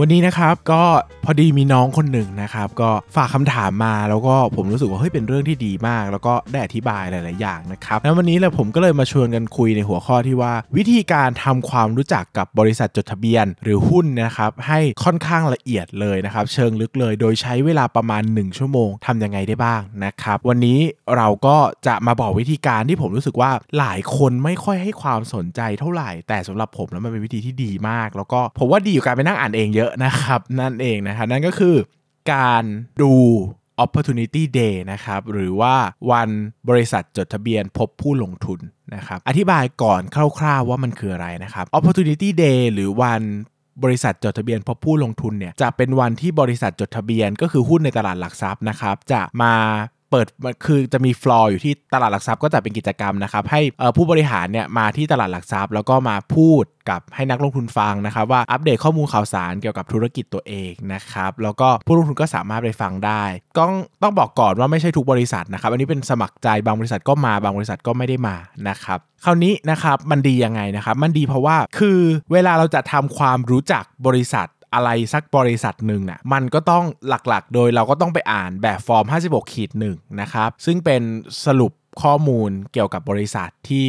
วันนี้นะครับก็พอดีมีน้องคนหนึ่งนะครับ ก็ฝากคำถามมาแล้วก็ผมรู้สึกว่าเฮ้ยเป็นเรื่องที่ดีมาก แล้วก็ได้อธิบายหลาย ๆ อย่างนะครับแล้ววันนี้เลยผมก็เลยมาชวนกันคุยในหัวข้อที่ว่า วิธีการทำความรู้จักกับบริษัทจดทะเบียน หรือหุ้นนะครับให้ค่อนข้างละเอียดเลยนะครับเชิงลึกเลย โดยใช้เวลาประมาณ 1 ชั่วโมงทำยังไงได้บ้างนะครับวันนี้เราก็จะมาบอกวิธีการที่ผมรู้สึกว่าหลายคนไม่ค่อยให้ความสนใจเท่าไหร่ แต่สำหรับผมแล้วมันเป็นวิธีที่ดีมาก แล้วก็ผมว่าดีอยู่การไปนั่งอ่านเองเยอะนะครับ นั่นเองนะครับนั่นก็คือการดู opportunity day นะครับ หรือว่าวันบริษัทจดทะเบียนพบผู้ลงทุนนะครับ อธิบายก่อนคร่าวๆว่ามันคืออะไรนะครับ opportunity day หรือวันบริษัทจดทะเบียนพบผู้ลงทุนเนี่ยจะเป็นวันที่บริษัทจดทะเบียนก็คือหุ้นในตลาดหลักทรัพย์นะครับ จะมา เปิดคือจะมีฟลอร์อยู่ที่ตลาดหลักทรัพย์ก็จะเป็นกิจกรรมนะครับให้ผู้บริหารเนี่ยมาที่ตลาดหลักทรัพย์ แล้วก็มาพูดกับให้นักลงทุนฟังนะครับว่าอัปเดตข้อมูลข่าวสารเกี่ยวกับธุรกิจตัวเองนะครับแล้วก็ผู้ลงทุนก็สามารถไปฟังได้ ต้องต้องบอกก่อนว่าไม่ใช่ทุกบริษัทนะครับอันนี้เป็นสมัครใจบางบริษัทก็มาบางบริษัทก็ไม่ได้มานะครับคราวนี้นะครับมันดียังไงนะครับมันดีเพราะว่าคือเวลาเราจะทำความรู้จักบริษัท อะไรสักบริษัทหนึ่งน่ะมันก็ต้องหลักๆ โดยเราก็ต้องไปอ่านแบบฟอร์ม 56ขีดหนึ่งนะครับ ซึ่งเป็นสรุปข้อมูลเกี่ยวกับบริษัทที่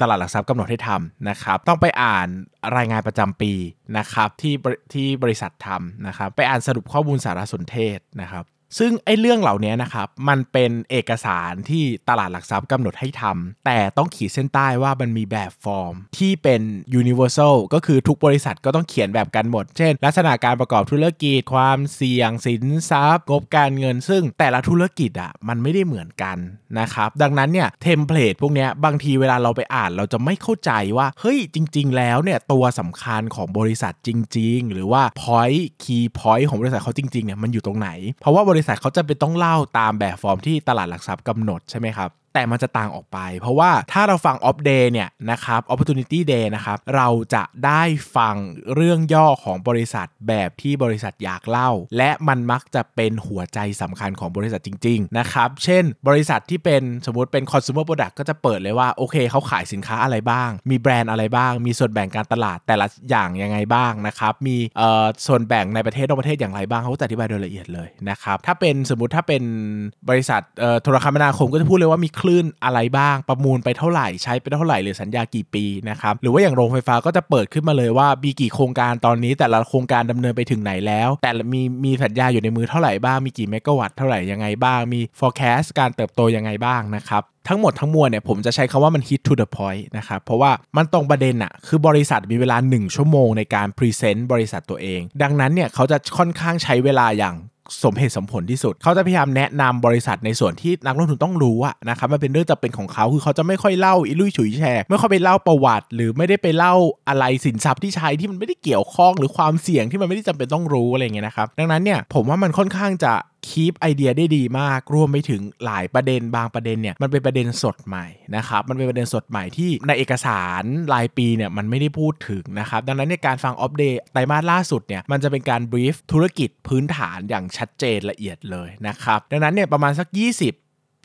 ตลาดหลักทรัพย์กำหนดให้ทำนะครับ ต้องไปอ่านรายงานประจำปีนะครับที่ที่บริษัททำนะครับ ไปอ่านสรุปข้อมูลสารสนเทศนะครับ ซึ่งไอ้เรื่องเหล่านี้นะครับมันเป็นเอกสารที่ตลาดหลักทรัพย์กำหนดให้ทำแต่ต้องขีดเส้นใต้ว่ามันมีแบบฟอร์ม ที่เป็น universal ก็คือทุกบริษัทก็ต้องเขียนแบบกันหมด เช่น ลักษณะการประกอบธุรกิจ ความเสี่ยงสินทรัพย์ งบการเงิน ซึ่งแต่ละธุรกิจอะมันไม่ได้เหมือนกันนะครับดังนั้นเนี่ยเทมเพลตพวกนี้บางทีเวลาเราไปอ่านเราจะไม่เข้าใจว่าเฮ้ยจริง ๆ แล้วเนี่ยตัวสำคัญของบริษัทจริง ๆ หรือว่า point key point ของบริษัทเขาจริงๆเนี่ยมันอยู่ตรงไหน เพราะว่าบริษัทเขาจะเป็นต้องเล่าตามแบบฟอร์มที่ตลาดหลักทรัพย์กำหนดใช่ไหมครับ แต่มันจะต่างออกไป เพราะว่าถ้าเราฟัง off day เนี่ยนะครับ opportunity day นะครับเราจะได้ฟังเรื่องย่อของบริษัทแบบที่บริษัทอยากเล่า และมันมักจะเป็นหัวใจสำคัญของบริษัทจริง ๆ นะครับ เช่น บริษัทที่เป็นสมมติเป็น consumer product ก็จะเปิดเลยว่า โอเคเขาขายสินค้าอะไรบ้าง มีแบรนด์อะไรบ้าง มีส่วนแบ่งการตลาดแต่ละอย่างยังไงบ้างนะครับ มีเอ่อส่วนแบ่งในประเทศนอกประเทศอย่างไรบ้างเขาจะอธิบายโดยละเอียดเลยนะครับถ้าเป็นสมมติถ้าเป็นบริษัทเอ่อโทรคมนาคมก็จะพูดเลยว่ามีคลื่นอะไรบ้าง ประมูลไปเท่าไหร่ใช้ไปเท่าไหร่หรือสัญญากี่ปีนะครับหรือว่าอย่างโรงไฟฟ้าก็จะเปิดขึ้นมาเลยว่ามีกี่โครงการตอนนี้แต่ละโครงการดำเนินไปถึงไหนแล้ว แต่มีมีสัญญาอยู่ในมือเท่าไหร่บ้างมีกี่เมกะวัตต์เท่าไหร่ยังไงบ้างมี forecast การเติบโตยังไงบ้างนะครับทั้งหมดทั้งมวลเนี่ยผมจะใช้คำว่ามัน hit to the point นะครับ เพราะว่ามันตรงประเด็นอะคือบริษัทมีเวลา 1 ชั่วโมงในการพรีเซนต์บริษัทตัวเอง ดังนั้นเนี่ยเขาจะค่อนข้างใช้เวลาอย่าง สมเหตุสมผลที่สุด เขาจะพยายามแนะนำบริษัทในส่วนที่นักลงทุนต้องรู้อะนะครับมันเป็นเรื่องจะเป็นของเขาคือเขาจะไม่ค่อยเล่าอิลุยฉุยแชร์ไม่ค่อยไปเล่าประวัติ หรือไม่ได้ไปเล่าอะไรสินทรัพย์ที่ใช้ที่มันไม่ได้เกี่ยวข้องหรือความเสี่ยงที่มันไม่ได้จำเป็นต้องรู้อะไรเงี้ยนะครับดังนั้นเนี่ยผมว่ามันค่อนข้างจะ คีปไอเดียได้ดีมาก รวมไปถึงหลายประเด็นบางประเด็นเนี่ยมันเป็นประเด็นสดใหม่นะครับมันเป็นประเด็นสดใหม่ที่ในเอกสารรายปีเนี่ยมันไม่ได้พูดถึงนะครับดังนั้นในการฟังอัปเดตไตรมาสล่าสุดเนี่ยมันจะเป็นการบรีฟธุรกิจพื้นฐานอย่างชัดเจนละเอียดเลยนะครับดังนั้นเนี่ยประมาณสัก 20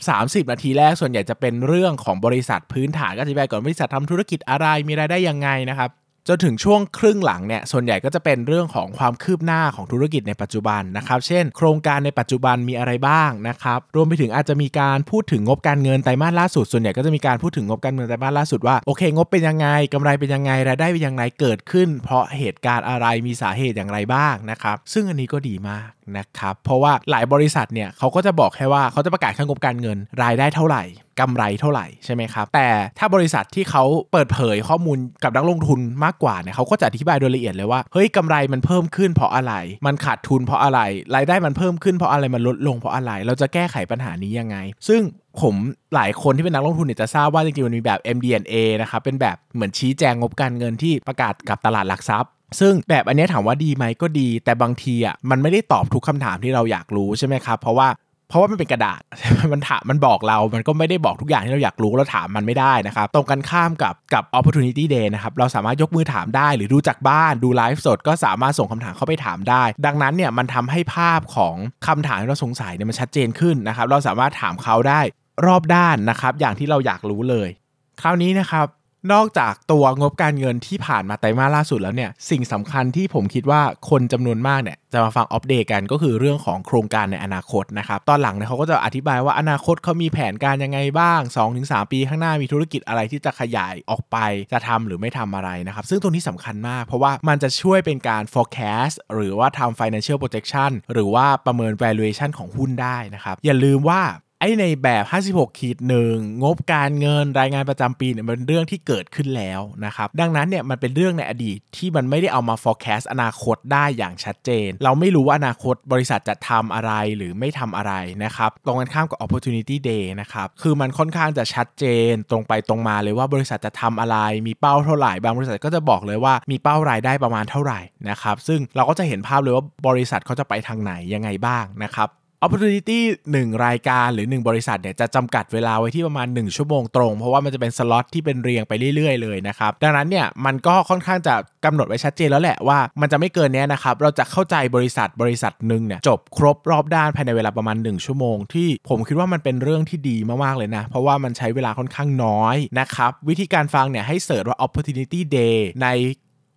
30 นาทีแรกส่วนใหญ่จะเป็นเรื่องของบริษัทพื้นฐานก็อธิบายก่อนบริษัททำธุรกิจอะไรมีรายได้ยังไงนะครับ จนถึงช่วงครึ่งหลังเนี่ยส่วนใหญ่ก็จะเป็นเรื่องของความคืบหน้าของธุรกิจในปัจจุบันนะครับ เช่น โครงการในปัจจุบันมีอะไรบ้างนะครับ รวมไปถึงอาจจะมีการพูดถึงงบการเงินไตรมาสล่าสุด ส่วนใหญ่ก็จะมีการพูดถึงงบการเงินไตรมาสล่าสุดว่าโอเคงบเป็นยังไงกำไรเป็นยังไงรายได้เป็นยังไงเกิดขึ้น เพราะเหตุการณ์อะไรมีสาเหตุอย่างไรบ้างนะครับ ซึ่งอันนี้ก็ดีมากนะครับเพราะว่าหลายบริษัทเนี่ยเขาก็จะบอกแค่ว่าเขาจะประกาศค่างบการเงินรายได้เท่าไหร่ กำไรเท่าไหร่ใช่ไหมครับ แต่ถ้าบริษัทที่เขาเปิดเผยข้อมูลกับนักลงทุนมากกว่าเนี่ยเขาก็จะอธิบายโดยละเอียดเลยว่าเฮ้ยกำไรมันเพิ่มขึ้นเพราะอะไร มันขาดทุนเพราะอะไร รายได้มันเพิ่มขึ้นเพราะอะไรมันลดลงเพราะอะไร เราจะแก้ไขปัญหานี้ยังไง ซึ่งผมหลายคนที่เป็นนักลงทุนเนี่ยจะทราบว่าจริงๆมันมีแบบ MD&A นะครับเป็นแบบเหมือนชี้แจงงบการเงินที่ประกาศกับตลาดหลักทรัพย์ซึ่งแบบอันนี้ถามว่าดีไหมก็ดี แต่บางทีอะมันไม่ได้ตอบทุกคำถามที่เราอยากรู้ใช่ไหมครับ เพราะว่า เพราะว่ามันเป็นกระดาษ มันถามมันบอกเรา มันก็ไม่ได้บอกทุกอย่างที่เราอยากรู้เราถามมันไม่ได้นะครับ ตรงกันข้ามกับกับ opportunity day นะครับ เราสามารถยกมือถามได้ หรือดูจากบ้านดูไลฟ์สด ก็สามารถส่งคำถามเข้าไปถามได้ ดังนั้นเนี่ยมันทำให้ภาพของคำถามที่เราสงสัยเนี่ยมันชัดเจนขึ้นนะครับ เราสามารถถามเขาได้รอบด้านนะครับ อย่างที่เราอยากรู้เลย คราวนี้นะครับ นอกจากตัวงบการเงินที่ผ่านมาไตรมาสล่าสุดแล้วเนี่ยสิ่งสำคัญที่ผมคิดว่าคนจำนวนมากเนี่ยจะมาฟังอัปเดตกันก็คือเรื่องของโครงการในอนาคตนะครับตอนหลังเนี่ยเขาก็จะอธิบายว่าอนาคตเขามีแผนการยังไงบ้าง 2-3 ปีข้างหน้ามีธุรกิจอะไรที่จะขยายออกไปจะทำหรือไม่ทำอะไรนะครับซึ่งตรงนี้สำคัญมาก เพราะว่ามันจะช่วยเป็นการ forecast หรือว่าทำ financial projection หรือว่าประเมิน valuation ของหุ้นได้นะครับอย่าลืมว่า ไอ้ในแบบ 56ขีดหนึ่งงบการเงินรายงานประจำปีเนี่ยเป็นเรื่องที่เกิดขึ้นแล้วนะครับ ดังนั้นเนี่ยมันเป็นเรื่องในอดีตที่มันไม่ได้เอามา forecast อนาคตได้อย่างชัดเจน เราไม่รู้ว่าอนาคตบริษัทจะทำอะไรหรือไม่ทำอะไรนะครับ ตรงกันข้ามกับ opportunity day นะครับ คือมันค่อนข้างจะชัดเจนตรงไปตรงมาเลยว่าบริษัทจะทำอะไร มีเป้าเท่าไหร่ บางบริษัทก็จะบอกเลยว่ามีเป้ารายได้ประมาณเท่าไหร่นะครับ ซึ่งเราก็จะเห็นภาพเลยว่าบริษัทเขาจะไปทางไหนยังไงบ้างนะครับ opportunity 1 รายการหรือ 1 บริษัทเนี่ยจะจำกัดเวลาไว้ที่ประมาณ 1 ชั่วโมงตรง เพราะว่ามันจะเป็นสล็อตที่เป็นเรียงไปเรื่อยๆเลยนะครับดังนั้นเนี่ยมันก็ค่อนข้างจะกำหนดไว้ชัดเจนแล้วแหละว่ามันจะไม่เกินนี้นะครับเราจะเข้าใจบริษัทบริษัทหนึ่งเนี่ยจบครบรอบด้านภายในเวลาประมาณ 1 ชั่วโมง ที่ผมคิดว่ามันเป็นเรื่องที่ดีมากๆเลยนะ เพราะว่ามันใช้เวลาค่อนข้างน้อยนะครับวิธีการฟังเนี่ยให้ search ว่า opportunity day ใน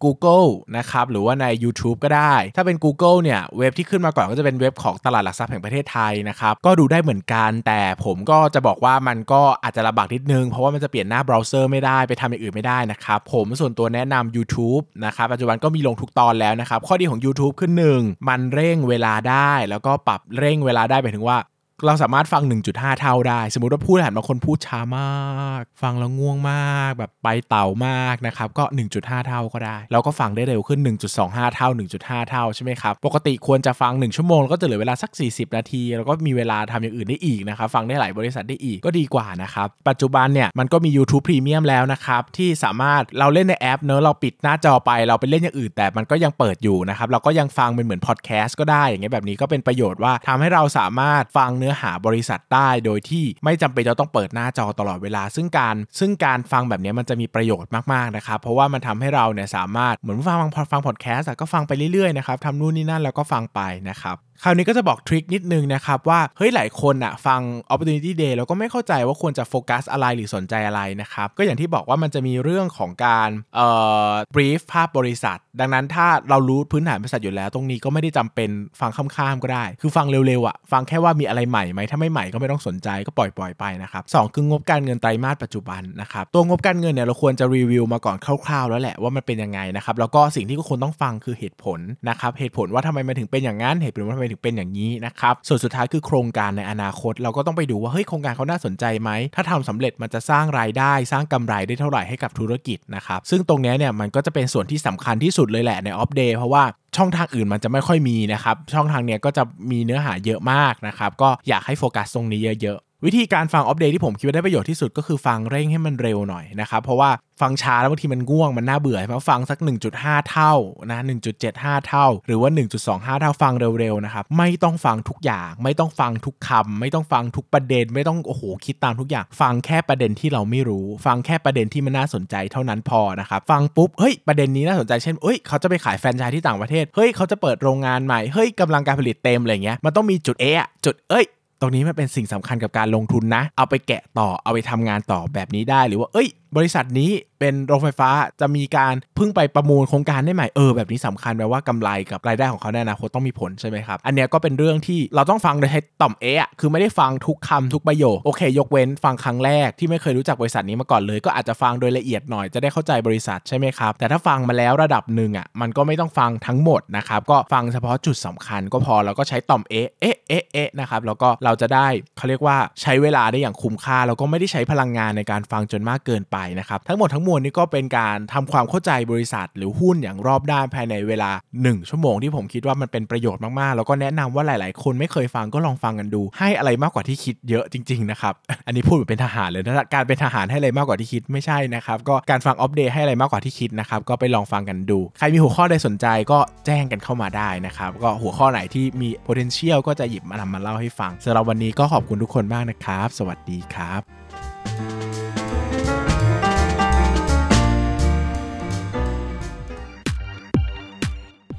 Google นะครับหรือว่าใน YouTube ก็ได้ ถ้าเป็น Google เนี่ยเว็บที่ขึ้นมาก่อนก็จะเป็นเว็บของตลาดหลักทรัพย์แห่งประเทศไทยนะครับก็ดูได้เหมือนกัน แต่ผมก็จะบอกว่ามันก็อาจจะลำบากนิดนึง เพราะว่ามันจะเปลี่ยนหน้าเบราว์เซอร์ไม่ได้ไปทำอย่างอื่นไม่ได้นะครับผมส่วนตัวแนะนำ YouTube นะครับปัจจุบันก็มีลงทุกตอนแล้วนะครับข้อดีของ YouTube คือ1มันเร่งเวลาได้ แล้วก็ปรับเร่งเวลาได้ไปถึงว่า เราสามารถฟัง 1.5 เท่าได้ สมมุติว่าพูดหันมาคนพูดช้ามาก ฟังแล้วง่วงมาก แบบไปเต่ามากนะครับ ก็ 1.5 เท่าก็ได้แล้วก็ฟังได้เร็วขึ้น 1.25 เท่า 1.5 เท่าใช่ไหมครับ ปกติควรจะฟัง 1 ชั่วโมง แล้วก็จะเหลือเวลาสัก 40 นาที แล้วก็มีเวลาทำอย่างอื่นได้อีกนะครับ ฟังได้หลายบริษัทได้อีกก็ดีกว่านะครับ ปัจจุบันเนี่ยมันก็มี YouTube Premium แล้วนะครับ ที่สามารถเราเล่นในแอปเนอะเราปิดหน้าจอไป เราไปเล่นอย่างอื่น แต่มันก็ยังเปิดอยู่นะครับเราก็ยังฟังเป็นเหมือนพอดแคสต์ก็ได้อย่างเงี้ยแบบนี้ก็เป็นประโยชน์ว่าทำให้เราสามารถฟังนื้อหาบริษัทได้ โดยที่ไม่จำเป็นจะต้องเปิดหน้าจอตลอดเวลา ซึ่งการซึ่งการฟังแบบนี้มันจะมีประโยชน์มากๆนะครับเพราะว่ามันทำให้เราเนี่ยสามารถเหมือนฟังฟังฟังพอดแคสต์ก็ฟังไปเรื่อยๆนะครับทำนู่นนี่นั่นแล้วก็ฟังไปนะครับคราวนี้ก็จะบอกทริคนิดนึงนะครับว่าเฮ้ยหลายคนอะฟัง opportunity day แล้วก็ไม่เข้าใจว่าควรจะโฟกัสอะไรหรือสนใจอะไรนะครับ ก็อย่างที่บอกว่ามันจะมีเรื่องของการเอ่อ brief ภาพบริษัท ดังนั้นถ้าเรารู้พื้นฐานบริษัทอยู่แล้ว ตรงนี้ก็ไม่ได้จำเป็นฟังข้ามๆก็ได้ คือฟังเร็วๆอะฟังแค่ว่ามีอะไรใหม่ไหมถ้าไม่ใหม่ก็ไม่ต้องสนใจก็ปล่อยๆไปนะครับสองคืองบการเงินไตรมาสปัจจุบันนะครับตัวงบการเงินเนี่ยเราควรจะรีวิวมาก่อนคร่าวๆ แล้วแหละว่ามันเป็นยังไงนะครับแล้วก็สิ่งที่ทุกคนต้องฟังคือเหตุผลนะครับเหตุผลว่าทำไมมันถึงเป็นอย่างนั้นเหตุผลว่าทำไมถึงเป็นอย่างนี้นะครับส่วนสุดท้ายคือโครงการในอนาคต เราก็ต้องไปดูว่าเฮ้ยโครงการเขาน่าสนใจไหมถ้าทำสำเร็จมันจะสร้างรายได้ สร้างกำไรได้เท่าไหร่ให้กับธุรกิจนะครับซึ่งตรงนี้เนี่ยมันก็จะเป็นส่วนที่สำคัญที่สุดเลยแหละใน opp day เพราะว่าช่องทางอื่นมันจะไม่ค่อยมีนะครับช่องทางเนี้ยก็จะมีเนื้อหาเยอะมากนะครับก็อยากให้โฟกัสตรงนี้เยอะๆ วิธีการฟัง opp day ที่ผมคิดว่าได้ประโยชน์ที่สุดก็คือฟังเร่งให้มันเร็วหน่อยนะครับ เพราะว่าฟังช้าแล้วบางทีมันง่วงมันน่าเบื่อใช่ไหมฟังสัก 1.5 เท่านะ1.75 เท่า หรือว่า 1.25 เท่าฟังเร็วๆนะครับไม่ต้องฟังทุกอย่าง ไม่ต้องฟังทุกคำไม่ต้องฟังทุกประเด็น ไม่ต้องโอ้โหคิดตามทุกอย่าง ฟังแค่ประเด็นที่เราไม่รู้ ฟังแค่ประเด็นที่มันน่าสนใจเท่านั้นพอนะครับฟังปุ๊บเฮ้ยประเด็นนี้น่าสนใจเช่นเอ้ยเขาจะไปขายแฟรนไชส์ที่ต่างประเทศเฮ้ยเขาจะเปิดโรงงานใหม่เฮ้ยกำลังการผลิตเต็มอะไรเงี้ยมันต้องมีจุดเอะจุดเอ้ย รงนี้มันเป็นสิ่งสำคัญกับการลงทุนนะ เอาไปแกะต่อเอาไปทำงานต่อแบบนี้ได้ หรือว่าเอ้ย บริษัทนี้ เป็นโรงไฟฟ้าจะมีการพึ่งไปประมูลโครงการได้ใหม่เออแบบนี้สำคัญแปลว่ากำไรกับรายได้ของเขาในอนาคตต้องมีผลใช่ไหมครับ อันเนี้ยก็เป็นเรื่องที่เราต้องฟังโดยใช้ต่อมเอะคือไม่ได้ฟังทุกคำทุกประโยคโอเค ยกเว้นฟังครั้งแรกที่ไม่เคยรู้จักบริษัทนี้มาก่อนเลย ก็อาจจะฟังโดยละเอียดหน่อยจะได้เข้าใจบริษัทใช่ไหมครับแต่ถ้าฟังมาแล้วระดับหนึ่งอะมันก็ไม่ต้องฟังทั้งหมดนะครับก็ฟังเฉพาะจุดสำคัญ ก็พอแล้วก็ใช้ต่อมเอะเอะเอะเอะนะครับแล้วก็เราจะได้เขาเรียกว่าใช้เวลาได้อย่างคุ้มค่าแล้วก็ไม่ได้ใช้พลังงานในการฟังจนมากเกินไปนะครับทั้งหมดทั้งมวลวลนี่ก็เป็นการทำความเข้าใจบริษัท หรือหุ้นอย่างรอบด้านภายในเวลา 1 ชั่วโมงที่ผมคิดว่ามันเป็นประโยชน์มากๆ แล้วก็แนะนำว่าหลายๆ คนไม่เคยฟังก็ลองฟังกันดู ให้อะไรมากกว่าที่คิดเยอะจริงๆนะครับอันนี้พูดแบบเป็นทหารเลยนะการเป็นทหารให้อะไรมากกว่าที่คิดไม่ใช่นะครับก็การฟังอัปเดตให้อะไรมากกว่าที่คิดนะครับก็ไปลองฟังกันดู ใครมีหัวข้อใดสนใจก็แจ้งกันเข้ามาได้นะครับก็หัวข้อไหนที่มี potential ก็จะหยิบมานำมาเล่าให้ฟังสำหรับวันนี้ก็ขอบคุณทุกคนมากนะครับ สวัสดีครับ